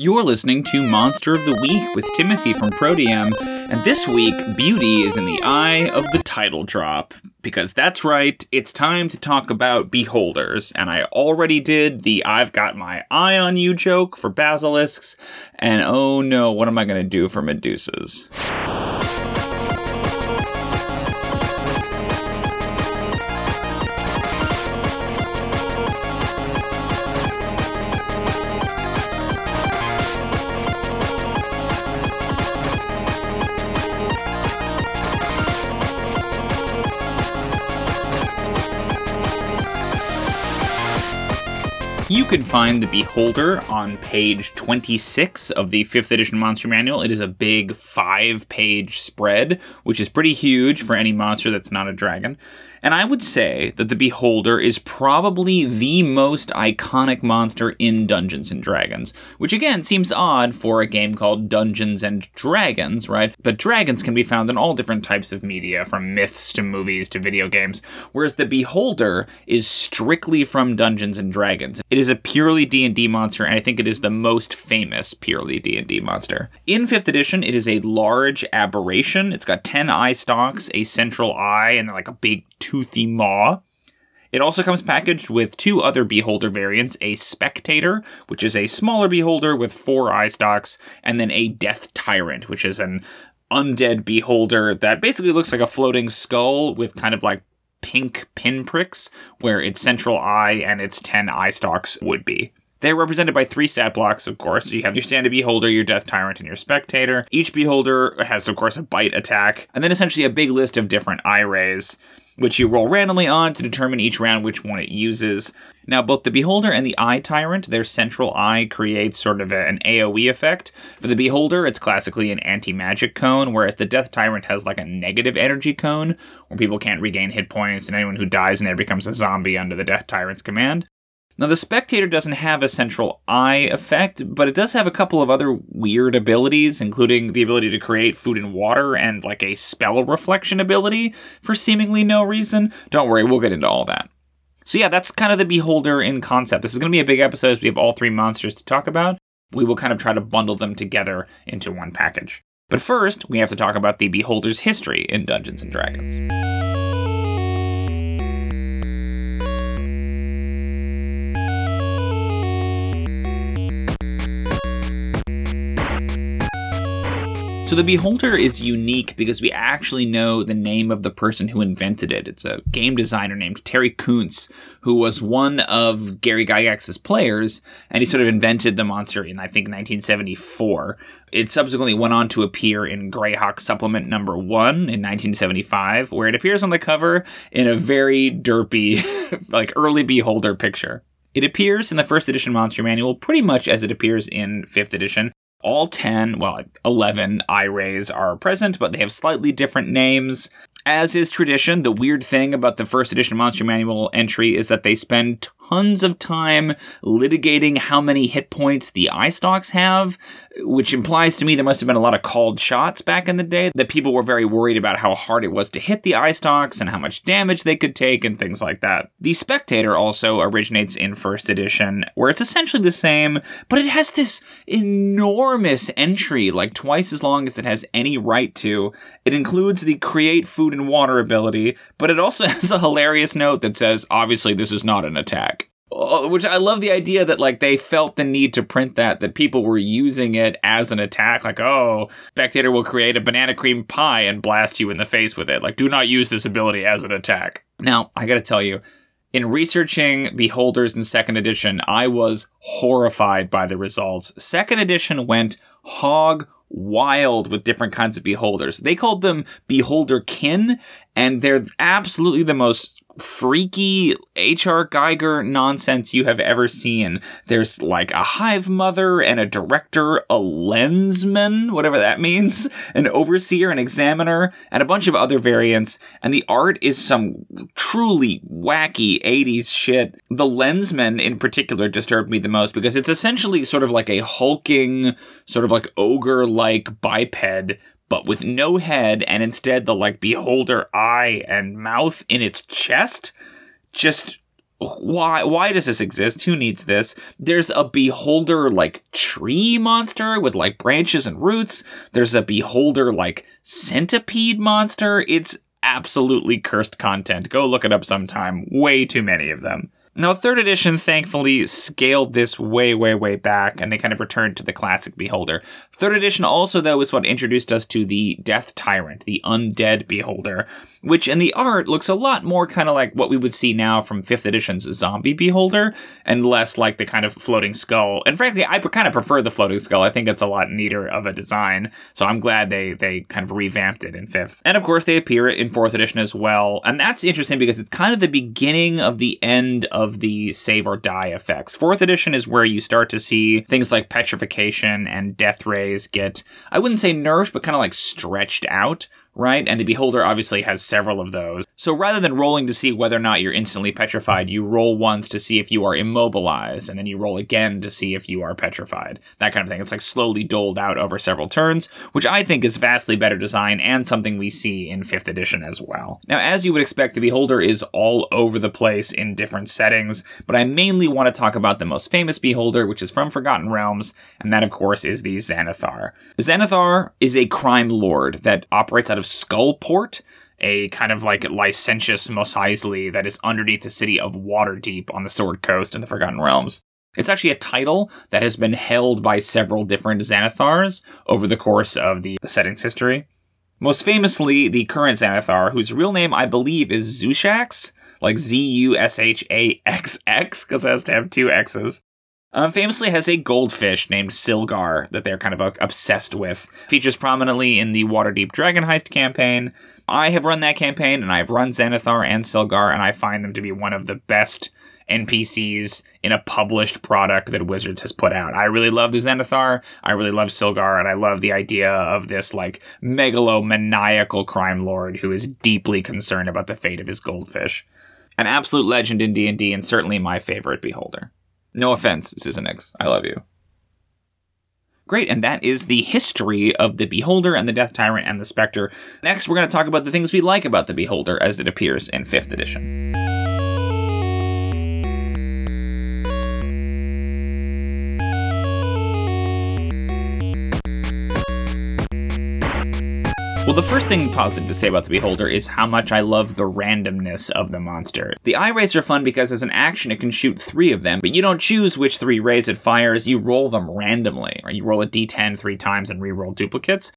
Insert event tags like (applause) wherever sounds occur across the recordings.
You're listening to Monster of the Week with Timothy from Pro DM, and this week, beauty is in the eye of the title drop. Because that's right, it's time to talk about beholders, and I already did the I've got my eye on you joke for basilisks, and oh no, what am I gonna do for medusas? Can find the Beholder on page 26 of the 5th edition Monster Manual. It is a big five page spread, which is pretty huge for any monster that's not a dragon. And I would say that the Beholder is probably the most iconic monster in Dungeons and Dragons, which again seems odd for a game called Dungeons and Dragons, right? But dragons can be found in all different types of media, from myths to movies to video games, whereas the Beholder is strictly from Dungeons and Dragons. It is a purely D&D monster, and I think it is the most famous purely D&D monster. In 5th edition, it is a large aberration. It's got 10 eye stalks, a central eye, and like a big toothy maw. It also comes packaged with two other beholder variants a spectator, which is a smaller beholder with four eye stalks, and then a death tyrant, which is an undead beholder that basically looks like a floating skull with kind of like pink pinpricks where its central eye and its 10 eye stalks would be. They're represented by three stat blocks, of course. So you have your standard beholder, your death tyrant, and your spectator. Each beholder has, of course, a bite attack, and then essentially a big list of different eye rays which you roll randomly on to determine each round which one it uses. Now, both the Beholder and the Eye Tyrant, their central eye creates sort of an AoE effect. For the Beholder, it's classically an anti magic cone, whereas the Death Tyrant has like a negative energy cone, where people can't regain hit points, and anyone who dies in there becomes a zombie under the Death Tyrant's command. Now, the Spectator doesn't have a central eye effect, but it does have a couple of other weird abilities, including the ability to create food and water and like a spell reflection ability for seemingly no reason. Don't worry, we'll get into all that. So, yeah, that's kind of the Beholder in concept. This is going to be a big episode as we have all three monsters to talk about. We will kind of try to bundle them together into one package. But first, we have to talk about the Beholder's history in Dungeons and Dragons. So the Beholder is unique because we actually know the name of the person who invented it. It's a game designer named Terry Kuntz, who was one of Gary Gygax's players, and he sort of invented the monster in I think 1974. It subsequently went on to appear in Greyhawk Supplement Number One in 1975, where it appears on the cover in a very derpy, (laughs) like early Beholder picture. It appears in the first edition Monster Manual pretty much as it appears in 5th edition, all 10, well, 11 eye rays are present, but they have slightly different names. As is tradition, the weird thing about the first edition Monster Manual entry is that they spend tons of time litigating how many hit points the eye stalks have, which implies to me there must have been a lot of called shots back in the day, that people were very worried about how hard it was to hit the eye stalks and how much damage they could take and things like that. The Spectator also originates in first edition, where it's essentially the same, but it has this enormous entry, like twice as long as it has any right to. It includes the create food and water ability, but it also (laughs) has a hilarious note that says, obviously, this is not an attack. Uh, which I love the idea that like they felt the need to print that that people were using it as an attack like oh spectator will create a banana cream pie and blast you in the face with it. Like do not use this ability as an attack. Now I got to tell you in researching beholders in second edition I was horrified by the results. Second edition went hog wild with different kinds of beholders. They called them beholder kin and they're absolutely the most freaky H.R. Giger nonsense you have ever seen. There's like a hive mother and a director, a lensman, whatever that means, an overseer, an examiner, and a bunch of other variants. And the art is some truly wacky 80s shit. The lensman in particular disturbed me the most because it's essentially sort of like a hulking, sort of like ogre like biped but with no head and instead the like beholder eye and mouth in its chest. Just why why does this exist? Who needs this? There's a beholder like tree monster with like branches and roots. There's a beholder like centipede monster. It's absolutely cursed content. Go look it up sometime. Way too many of them. Now, third edition thankfully scaled this way, way, way back, and they kind of returned to the classic Beholder. Third edition also, though, is what introduced us to the Death Tyrant, the undead Beholder, which in the art looks a lot more kind of like what we would see now from 5th edition's Zombie Beholder, and less like the kind of floating skull. And frankly, I kind of prefer the floating skull. I think it's a lot neater of a design, so I'm glad they, they kind of revamped it in 5th. And of course, they appear in 4th edition as well, and that's interesting because it's kind of the beginning of the end of the save or die effects. 4th edition is where you start to see things like petrification and death rays get, I wouldn't say nerfed, but kind of like stretched out right? And the beholder obviously has several of those. So rather than rolling to see whether or not you're instantly petrified, you roll once to see if you are immobilized, and then you roll again to see if you are petrified. That kind of thing. It's like slowly doled out over several turns, which I think is vastly better design and something we see in 5th edition as well. Now, as you would expect, the beholder is all over the place in different settings, but I mainly want to talk about the most famous beholder, which is from Forgotten Realms, and that of course is the Xanathar. Xanathar is a crime lord that operates out of Skullport, a kind of like licentious Mos Eisley that is underneath the city of Waterdeep on the Sword Coast in the Forgotten Realms. It's actually a title that has been held by several different Xanathars over the course of the, the setting's history. Most famously, the current Xanathar, whose real name I believe is Zushaxx, like Z U S H A X X, because it has to have two X's. Uh, famously has a goldfish named Sylgar that they're kind of uh, obsessed with. Features prominently in the Waterdeep Dragon Heist campaign. I have run that campaign, and I've run Xanathar and Sylgar, and I find them to be one of the best NPCs in a published product that Wizards has put out. I really love the Xanathar, I really love Sylgar, and I love the idea of this like megalomaniacal crime lord who is deeply concerned about the fate of his goldfish. An absolute legend in D&D and certainly my favorite beholder. No offense, Zyzzyx. I love you. Great, and that is the history of the Beholder and the Death Tyrant and the Spectre. Next, we're going to talk about the things we like about the Beholder as it appears in 5th edition. The first thing positive to say about the Beholder is how much I love the randomness of the monster. The eye rays are fun because as an action it can shoot three of them, but you don't choose which three rays it fires, you roll them randomly. Or you roll a d10 three times and re-roll duplicates.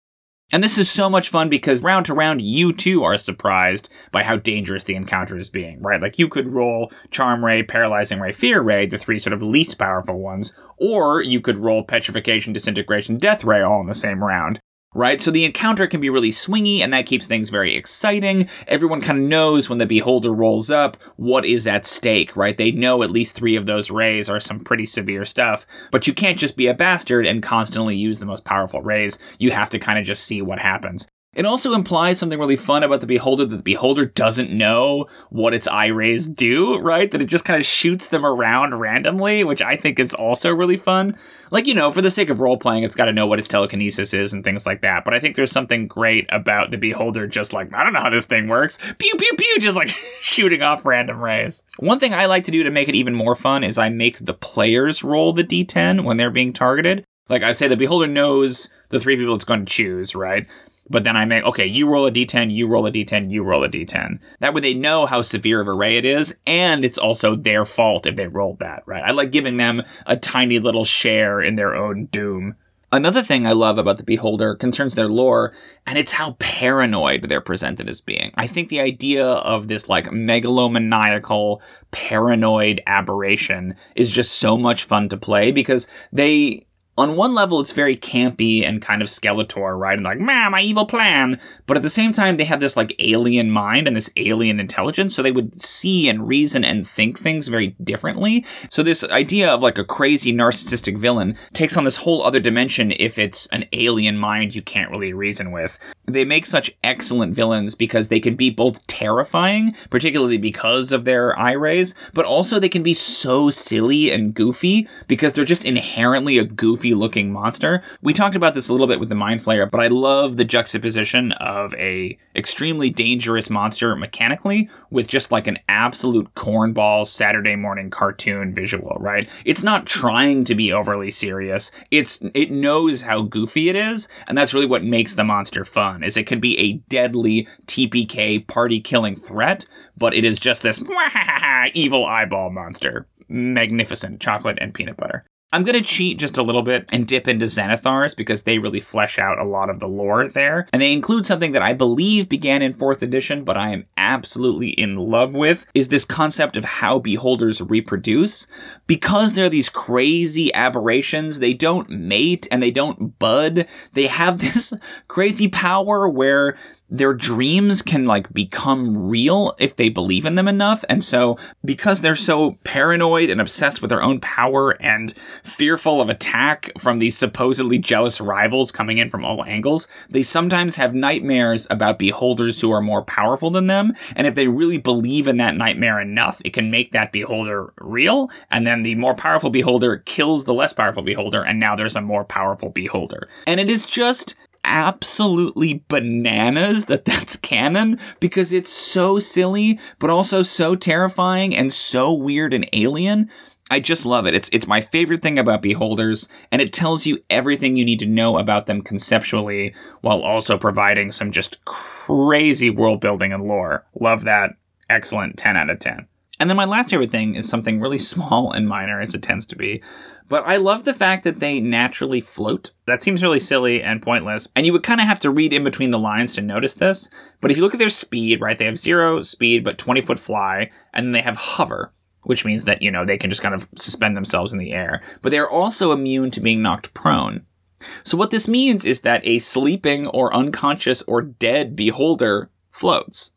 And this is so much fun because round to round, you too are surprised by how dangerous the encounter is being, right? Like you could roll Charm Ray, Paralyzing Ray, Fear Ray, the three sort of least powerful ones, or you could roll Petrification, Disintegration, Death Ray all in the same round right? So the encounter can be really swingy and that keeps things very exciting. Everyone kind of knows when the beholder rolls up what is at stake, right? They know at least three of those rays are some pretty severe stuff, but you can't just be a bastard and constantly use the most powerful rays. You have to kind of just see what happens. It also implies something really fun about the beholder that the beholder doesn't know what its eye rays do, right? That it just kind of shoots them around randomly, which I think is also really fun. Like, you know, for the sake of role playing, it's got to know what its telekinesis is and things like that. But I think there's something great about the beholder just like, I don't know how this thing works. Pew, pew, pew, just like (laughs) shooting off random rays. One thing I like to do to make it even more fun is I make the players roll the d10 when they're being targeted. Like I say, the beholder knows the three people it's going to choose, right? But then I make, okay, you roll a d10, you roll a d10, you roll a d10. That way they know how severe of a ray it is, and it's also their fault if they rolled that, right? I like giving them a tiny little share in their own doom. Another thing I love about the Beholder concerns their lore, and it's how paranoid they're presented as being. I think the idea of this like megalomaniacal, paranoid aberration is just so much fun to play because they on one level, it's very campy and kind of Skeletor, right? And like, man, my evil plan. But at the same time, they have this like alien mind and this alien intelligence. So they would see and reason and think things very differently. So this idea of like a crazy narcissistic villain takes on this whole other dimension if it's an alien mind you can't really reason with. they make such excellent villains because they can be both terrifying, particularly because of their eye rays, but also they can be so silly and goofy because they're just inherently a goofy looking monster. We talked about this a little bit with the Mind Flayer, but I love the juxtaposition of a extremely dangerous monster mechanically with just like an absolute cornball Saturday morning cartoon visual, right? It's not trying to be overly serious. It's it knows how goofy it is, and that's really what makes the monster fun. Is it can be a deadly TPK party killing threat, but it is just this (laughs) evil eyeball monster. Magnificent chocolate and peanut butter. I'm going to cheat just a little bit and dip into Xanathars because they really flesh out a lot of the lore there. And they include something that I believe began in 4th edition, but I am absolutely in love with, is this concept of how beholders reproduce. Because they're these crazy aberrations, they don't mate and they don't bud. They have (laughs) this crazy power where their dreams can like become real if they believe in them enough. And so because they're so paranoid and obsessed with their own power and fearful of attack from these supposedly jealous rivals coming in from all angles, they sometimes have nightmares about beholders who are more powerful than them. And if they really believe in that nightmare enough, it can make that beholder real. And then the more powerful beholder kills the less powerful beholder. And now there's a more powerful beholder. And it is just absolutely bananas that that's canon because it's so silly, but also so terrifying and so weird and alien. I just love it. It's it's my favorite thing about Beholders, and it tells you everything you need to know about them conceptually, while also providing some just crazy world building and lore. Love that. Excellent. Ten out of ten. And then my last favorite thing is something really (laughs) small and minor, as it tends to be. But I love the fact that they naturally float. That seems really silly and pointless. And you would kind of have to read in between the lines to notice this. But if you look at their speed, right, they have zero speed, but 20 foot fly, and then they have hover, which means that, you know, they can just kind of suspend themselves in the air. But they're also immune to being knocked prone. So what this means is that a sleeping or unconscious or dead beholder floats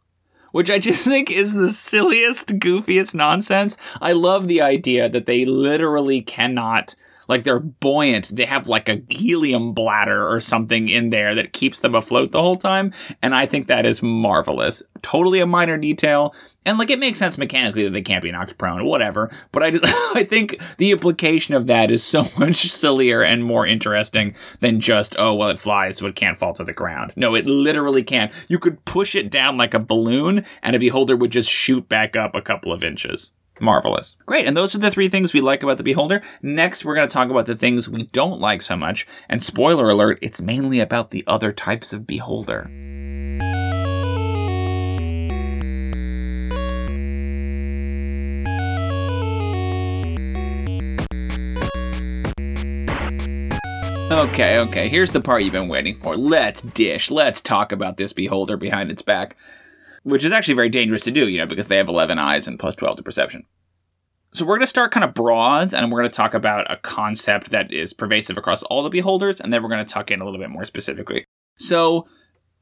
which I just (laughs) think is the silliest, goofiest nonsense. I love the idea that they literally cannot like they're buoyant. They have like a helium bladder or something in there that keeps them afloat the whole time. And I think that is marvelous. Totally a minor detail. And like it makes sense mechanically that they can't be knocked prone, whatever. But I just (laughs) I think the implication of that is so (laughs) much sillier and more interesting than just, oh well it flies so it can't fall to the ground. No, it literally can. You could push it down like a balloon and a beholder would just shoot back up a couple of inches marvelous. Great, and those are the three things we like about the Beholder. Next, we're going to talk about the things we don't like so much. And spoiler alert, it's mainly about the other types of Beholder. Okay, okay, here's the part you've been waiting for. Let's dish. Let's talk about this beholder behind its back which is actually very dangerous to do, you know, because they have 11 eyes and plus 12 to perception. So we're going to start kind of broad, and we're going to talk about a concept that is pervasive across all the beholders, and then we're going to tuck in a little bit more specifically. So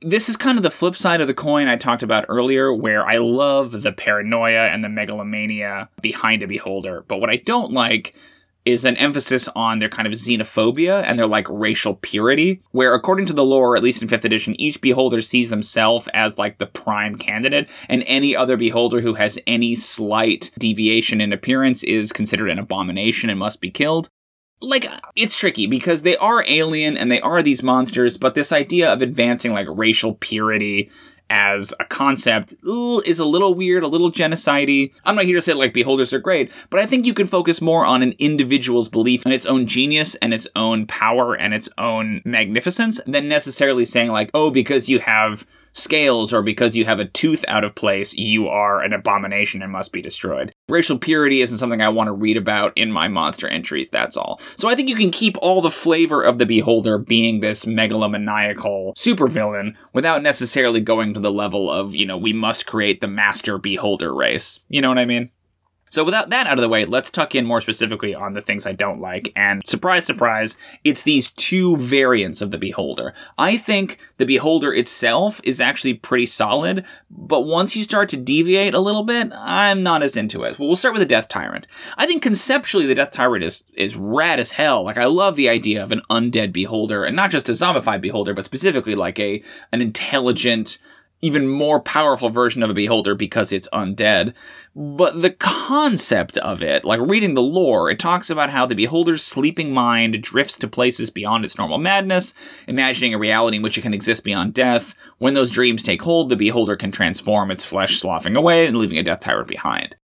this is kind of the flip side of the coin I talked about earlier, where I love the paranoia and the megalomania behind a beholder, but what I don't like is an emphasis on their kind of xenophobia and their like racial purity, where according to the lore, at least in 5th edition, each beholder sees themselves as like the prime candidate, and any other beholder who has any slight deviation in appearance is considered an abomination and must be killed. Like, it's tricky because they are alien and they are these monsters, but this idea of advancing like racial purity as a concept is a little weird, a little genocidey. I'm not here to say like beholders are great, but I think you can focus more on an individual's belief in its own genius and its own power and its own magnificence than necessarily saying like, oh, because you have scales or because you have a tooth out of place, you are an abomination and must be destroyed. Racial purity isn't something I want to read about in my monster entries, that's all. So I think you can keep all the flavor of the Beholder being this megalomaniacal supervillain without necessarily going to the level of, you know, we must create the master Beholder race. You know what I mean? So, without that out of the way, let's tuck in more specifically on the things I don't like. And surprise, surprise, it's these two variants of the Beholder. I think the Beholder itself is actually pretty solid, but once you start to deviate a little bit, I'm not as into it. Well, we'll start with the Death Tyrant. I think conceptually the Death Tyrant is, is rad as hell. Like, I love the idea of an undead Beholder, and not just a zombified Beholder, but specifically like a an intelligent, even more powerful version of a beholder because it's undead. But the concept of it, like reading the lore, it talks about how the beholder's sleeping mind drifts to places beyond its normal madness, imagining a reality in which it can exist beyond death. When those dreams take hold, the beholder can transform its flesh, sloughing away and leaving a death tyrant behind.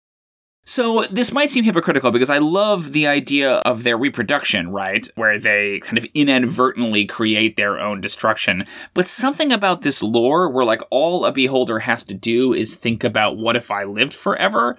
So this might seem hypocritical because I love the idea of their reproduction, right? Where they kind of inadvertently create their own destruction. But something about this lore where like all a beholder has to do is think about what if I lived forever?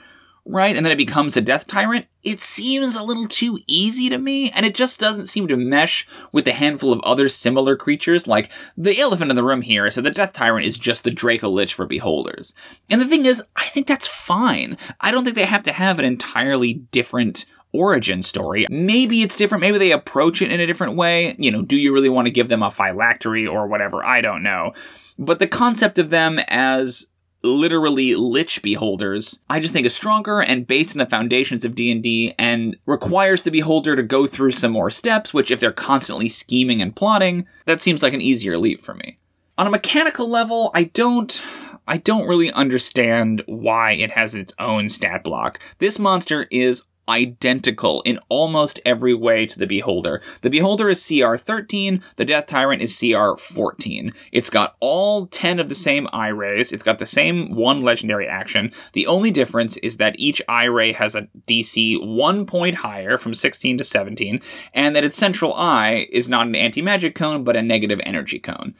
Right? And then it becomes a death tyrant. It seems a little too easy to me, and it just doesn't seem to mesh with the handful of other similar creatures. Like the elephant in the room here is that the death tyrant is just the Draco Lich for beholders. And the thing is, I think that's fine. I don't think they have to have an entirely different origin story. Maybe it's different. Maybe they approach it in a different way. You know, do you really want to give them a phylactery or whatever? I don't know. But the concept of them as literally lich beholders i just think is stronger and based in the foundations of d&d and requires the beholder to go through some more steps which if they're constantly scheming and plotting that seems like an easier leap for me on a mechanical level i don't I don't really understand why it has its own stat block. This monster is identical in almost every way to the Beholder. The Beholder is CR 13, the Death Tyrant is CR 14. It's got all 10 of the same eye rays, it's got the same one legendary action. The only difference is that each eye ray has a DC one point higher from 16 to 17, and that its central eye is not an anti magic cone but a negative energy cone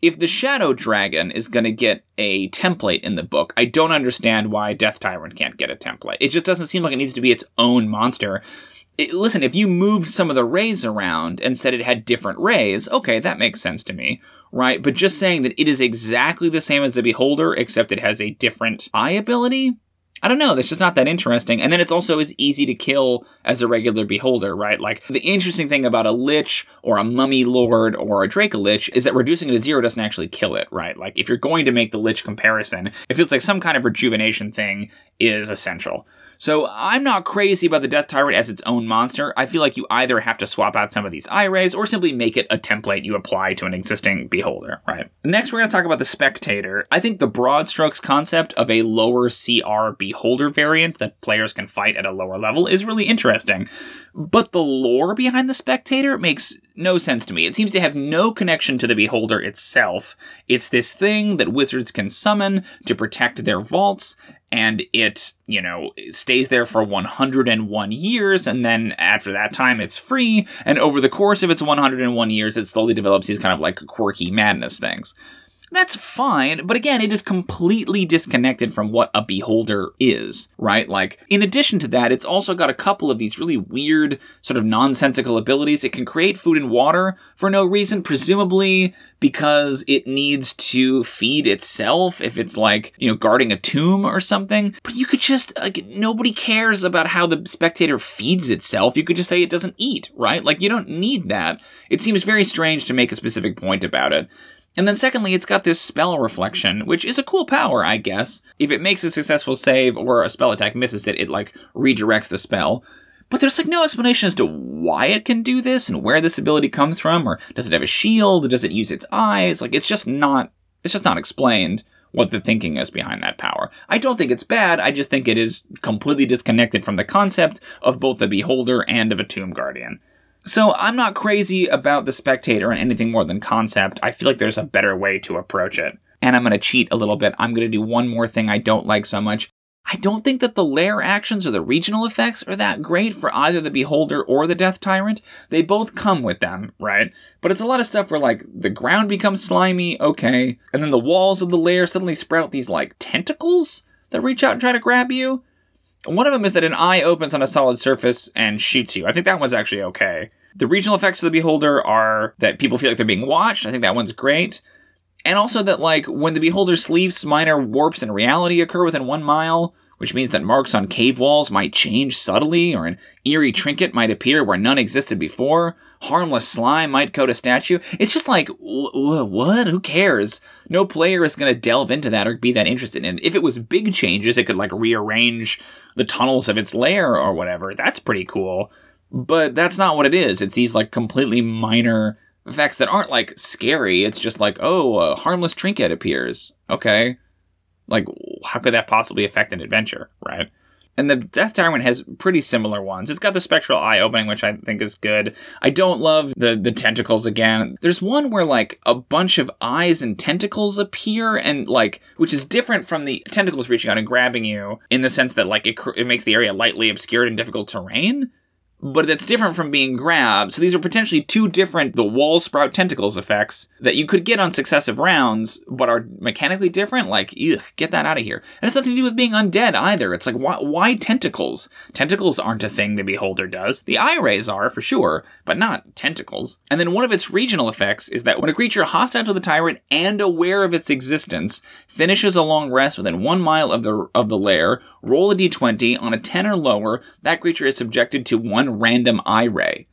if the Shadow Dragon is going to get a template in the book, I don't understand why Death Tyrant can't get a template. It just doesn't seem like it needs to be its own monster. It, listen, if you moved some of the rays around and said it had different rays, okay, that makes sense to me, right? But just saying that it is exactly the same as the Beholder, except it has a different eye ability, I don't know. That's just not that interesting. And then it's also as easy to kill as a regular beholder, right? Like the interesting thing about a lich or a mummy lord or a Draco lich is that reducing it to zero doesn't actually kill it, right? Like if you're going to make the lich comparison, it feels like some kind of rejuvenation thing is essential. So I'm not crazy about the Death Tyrant as its own monster. I feel like you either have to swap out some of these eye rays or simply make it a template you apply to an existing beholder, right? Next, we're going to talk about the Spectator. I think the broad strokes concept of a lower CR beholder variant that players can fight at a lower level is really interesting. But the lore behind the Spectator makes no sense to me. It seems to have no connection to the beholder itself. It's this thing that wizards can summon to protect their vaults, and it, you know, stays there for 101 years, and then after that time, it's free. And over the course of its 101 years, it slowly develops these kind of like quirky madness things. That's fine, but again, it is completely disconnected from what a beholder is, right? Like, in addition to that, it's also got a couple of these really weird, sort of nonsensical abilities. It can create food and water for no reason, presumably because it needs to feed itself if it's like, you know, guarding a tomb or something. But you could just, like, nobody cares about how the spectator feeds itself. You could just say it doesn't eat, right? Like, you don't need that. It seems very strange to make a specific point about it. And then secondly, it's got this spell reflection, which is a cool power, I guess. If it makes a successful save or a spell attack misses it, it like redirects the spell. But there's like no explanation as to why it can do this and where this ability comes from, or does it have a shield? Does it use its eyes? Like it's just not it's just not explained what the thinking is behind that power. I don't think it's bad, I just think it is completely disconnected from the concept of both the beholder and of a tomb guardian. So I'm not crazy about the spectator and anything more than concept. I feel like there's a better way to approach it. And I'm going to cheat a little bit. I'm going to do one more thing I don't like so much. I don't think that the lair actions or the regional effects are that great for either the Beholder or the Death Tyrant. They both come with them, right? But it's a lot of stuff where, like, the ground becomes slimy, okay, and then the walls of the lair suddenly sprout these, like, tentacles that reach out and try to grab you. One of them is that an eye opens on a solid surface and shoots you. I think that one's actually okay. The regional effects of the Beholder are that people feel like they're being watched. I think that one's great. And also that, like, when the Beholder sleeps, minor warps in reality occur within one mile, which means that marks on cave walls might change subtly, or an eerie trinket might appear where none existed before. Harmless slime might coat a statue. It's just like, wh- wh- what? Who cares? No player is going to delve into that or be that interested in it. If it was big changes, it could like rearrange the tunnels of its lair or whatever. That's pretty cool. But that's not what it is. It's these like completely minor effects that aren't like scary. It's just like, oh, a harmless trinket appears. Okay. Like, how could that possibly affect an adventure, right? And the Death Tyrant has pretty similar ones. It's got the spectral eye opening, which I think is good. I don't love the the tentacles again. There's one where like a bunch of eyes and tentacles appear, and like which is different from the tentacles reaching out and grabbing you in the sense that like it it makes the area lightly obscured and difficult terrain but that's different from being grabbed. So these are potentially two different the wall sprout tentacles effects that you could get on successive rounds, but are mechanically different. Like, ugh, get that out of here. And it's nothing to do with being undead either. It's like why, why tentacles? Tentacles aren't a thing the beholder does. The eye rays are for sure, but not tentacles. And then one of its regional effects is that when a creature hostile to the tyrant and aware of its existence finishes a long rest within one mile of the of the lair, roll a d20 on a 10 or lower. That creature is subjected to one random eye ray.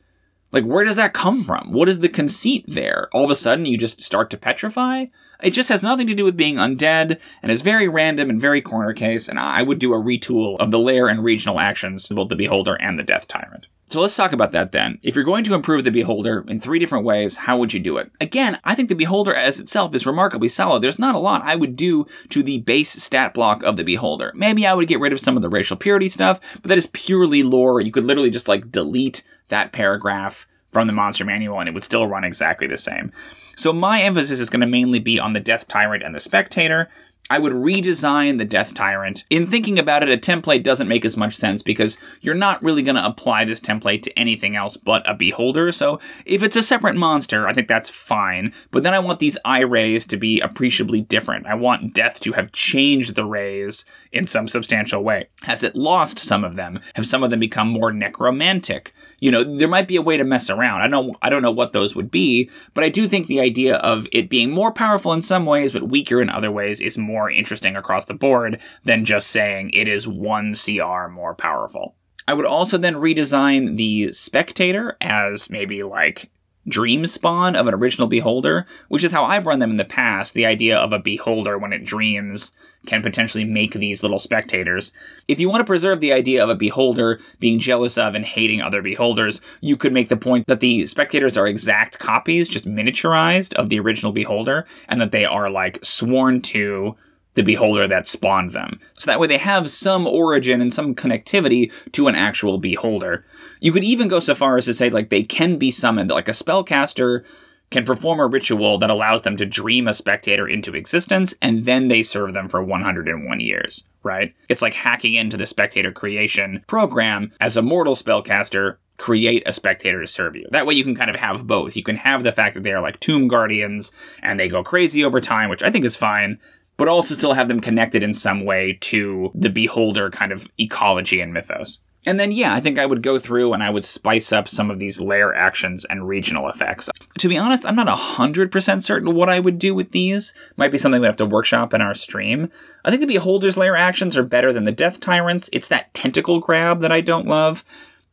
Like, where does that come from? What is the conceit there? All of a sudden, you just start to petrify? It just has nothing to do with being undead and is very random and very corner case, and I would do a retool of the lair and regional actions, both the Beholder and the Death Tyrant. So let's talk about that then. If you're going to improve the Beholder in three different ways, how would you do it? Again, I think the Beholder as itself is remarkably solid. There's not a lot I would do to the base stat block of the Beholder. Maybe I would get rid of some of the racial purity stuff, but that is purely lore. You could literally just like delete that paragraph from the monster manual and it would still run exactly the same. So my emphasis is going to mainly be on the Death Tyrant and the Spectator. I would redesign the Death Tyrant. In thinking about it, a template doesn't make as much sense because you're not really going to apply this template to anything else but a Beholder. So if it's a separate monster, I think that's fine. But then I want these eye rays to be appreciably different. I want Death to have changed the rays in some substantial way. Has it lost some of them? Have some of them become more necromantic? You know, there might be a way to mess around. I don't I don't know what those would be, but I do think the idea of it being more powerful in some ways but weaker in other ways is more more interesting across the board than just saying it is one CR more powerful. I would also then redesign the spectator as maybe like dream spawn of an original beholder, which is how I've run them in the past. The idea of a beholder when it dreams can potentially make these little spectators. If you want to preserve the idea of a beholder being jealous of and hating other beholders, you could make the point that the spectators are exact copies, just miniaturized of the original beholder, and that they are like sworn to the beholder that spawned them. So that way they have some origin and some connectivity to an actual beholder. You could even go so far as to say like they can be summoned, like a spellcaster can perform a ritual that allows them to dream a spectator into existence and then they serve them for 101 years, right? It's like hacking into the spectator creation program as a mortal spellcaster create a spectator to serve you. That way you can kind of have both. You can have the fact that they are like tomb guardians and they go crazy over time, which I think is fine, but also still have them connected in some way to the beholder kind of ecology and mythos. And then, yeah, I think I would go through and I would spice up some of these lair actions and regional effects. To be honest, I'm not 100% certain what I would do with these. Might be something we have to workshop in our stream. I think the Beholder's lair actions are better than the Death Tyrants. It's that tentacle grab that I don't love.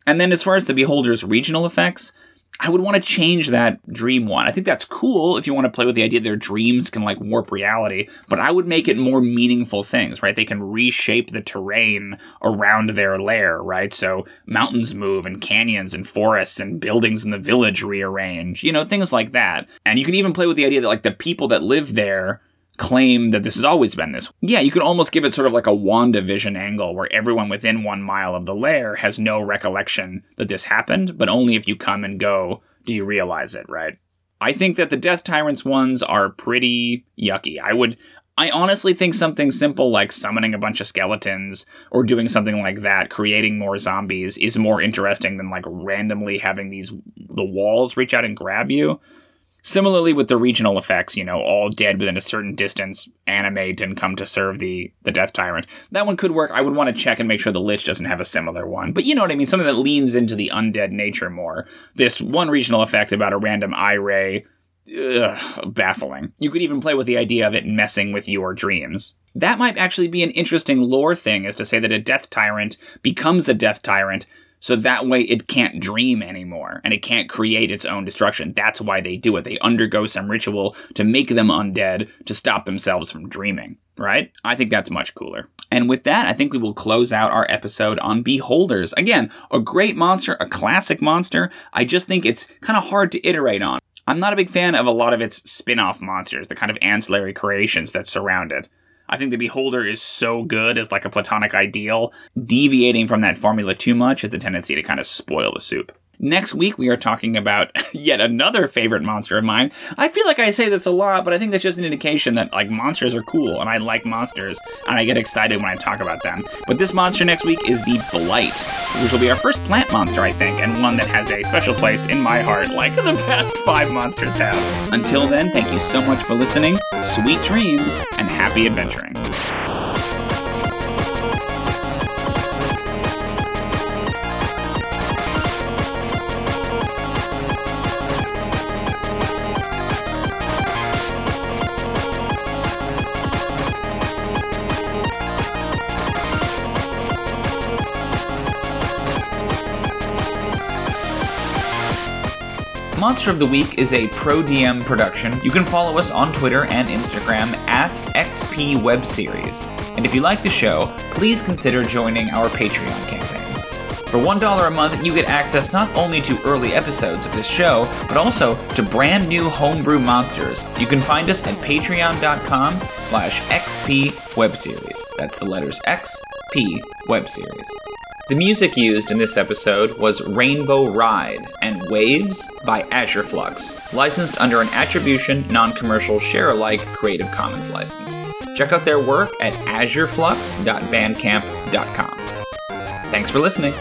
And then, as far as the Beholder's regional effects, I would want to change that dream one. I think that's cool if you want to play with the idea their dreams can like warp reality, but I would make it more meaningful things, right? They can reshape the terrain around their lair, right? So mountains move and canyons and forests and buildings in the village rearrange, you know, things like that. And you can even play with the idea that like the people that live there claim that this has always been this. Yeah, you could almost give it sort of like a WandaVision angle where everyone within one mile of the lair has no recollection that this happened, but only if you come and go do you realize it, right? I think that the Death Tyrants ones are pretty yucky. I would I honestly think something simple like summoning a bunch of skeletons or doing something like that, creating more zombies, is more interesting than like randomly having these the walls reach out and grab you. Similarly with the regional effects, you know, all dead within a certain distance animate and come to serve the the Death Tyrant. That one could work. I would want to check and make sure the Lich doesn't have a similar one. But you know what I mean? Something that leans into the undead nature more. This one regional effect about a random eye ray, ugh, baffling. You could even play with the idea of it messing with your dreams. That might actually be an interesting lore thing, is to say that a death tyrant becomes a death tyrant so that way it can't dream anymore and it can't create its own destruction. That's why they do it. They undergo some ritual to make them undead to stop themselves from dreaming, right? I think that's much cooler. And with that, I think we will close out our episode on Beholders. Again, a great monster, a classic monster. I just think it's kind of hard to iterate on. I'm not a big fan of a lot of its spin off monsters, the kind of ancillary creations that surround it. I think the Beholder is so good as like a platonic ideal. Deviating from that formula too much has a tendency to kind of spoil the soup. Next week, we are talking about (laughs) yet another favorite monster of mine. I feel like I say this a lot, but I think that's just an indication that like monsters are cool, and I like monsters, and I get excited when I talk about them. But this monster next week is the Blight, which will be our first plant monster, I think, and one that has a special place in my heart, like (laughs) the past five monsters have. Until then, thank you so much for listening, sweet dreams, and happy adventuring. Monster of the Week is a Pro DM production. You can follow us on Twitter and Instagram at XP Web Series. And if you like the show, please consider joining our Patreon campaign. For $1 a month, you get access not only to early episodes of this show, but also to brand new homebrew monsters. You can find us at patreon.com slash XP Webseries. That's the letters X, P, Web Series. The music used in this episode was Rainbow Ride and Waves by Azure Flux, licensed under an attribution, non commercial, share alike Creative Commons license. Check out their work at azureflux.bandcamp.com. Thanks for listening.